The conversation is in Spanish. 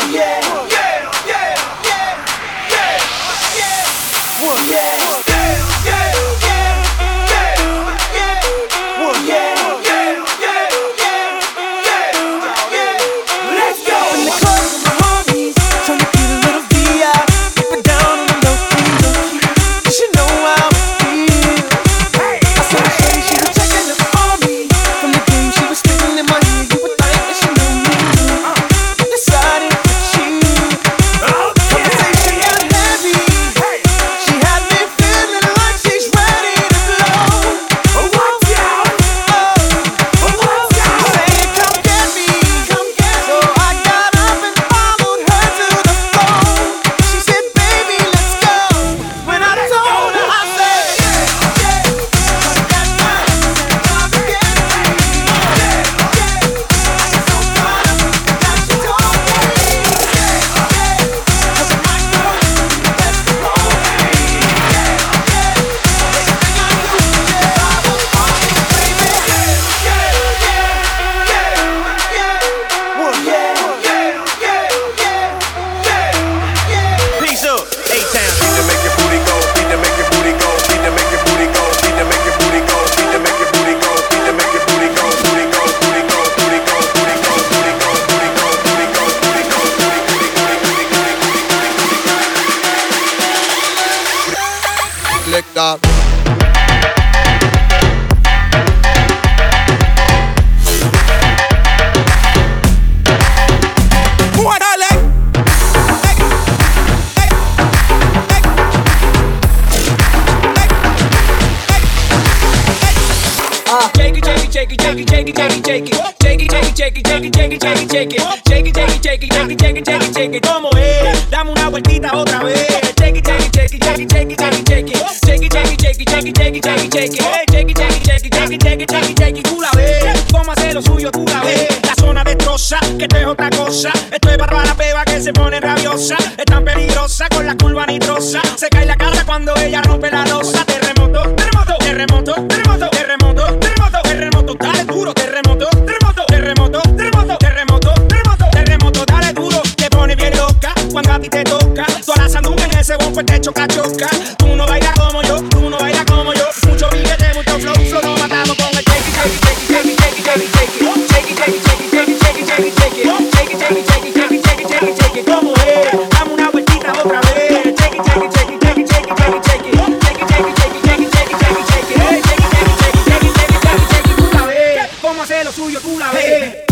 Yeah. Stop. shake it, shake it, shake it, shake it, shake it, shake it, shake it, shake it, shake it, shake it, shake it, shake it, shake it, shake it, shake it, shake it, como es, dame una vueltita otra vez, shake it, shake it, shake it, shake it, shake it, shake it, shake it, shake it, shake it, shake it, shake it, shake it, shake it, shake it, shake it, shake it, shake it, shake it, shake it, tú la ves, cómo hacer lo suyo, tú la ves, la zona destroza, que esto es otra cosa, esto es para la peba que se pone rabiosa, es tan peligrosa con la curva nitrosa, se cae la cara cuando ella rompe la rosa. choca, choca. Tú no bailas como yo, tú no bailas como yo. Mucho billete, mucho flow, flow, nos matamos con el shake, shake, shake, shake, shake, shake, shake, shake, shake, shake, shake, shake, shake, shake, lo suyo tú la ves.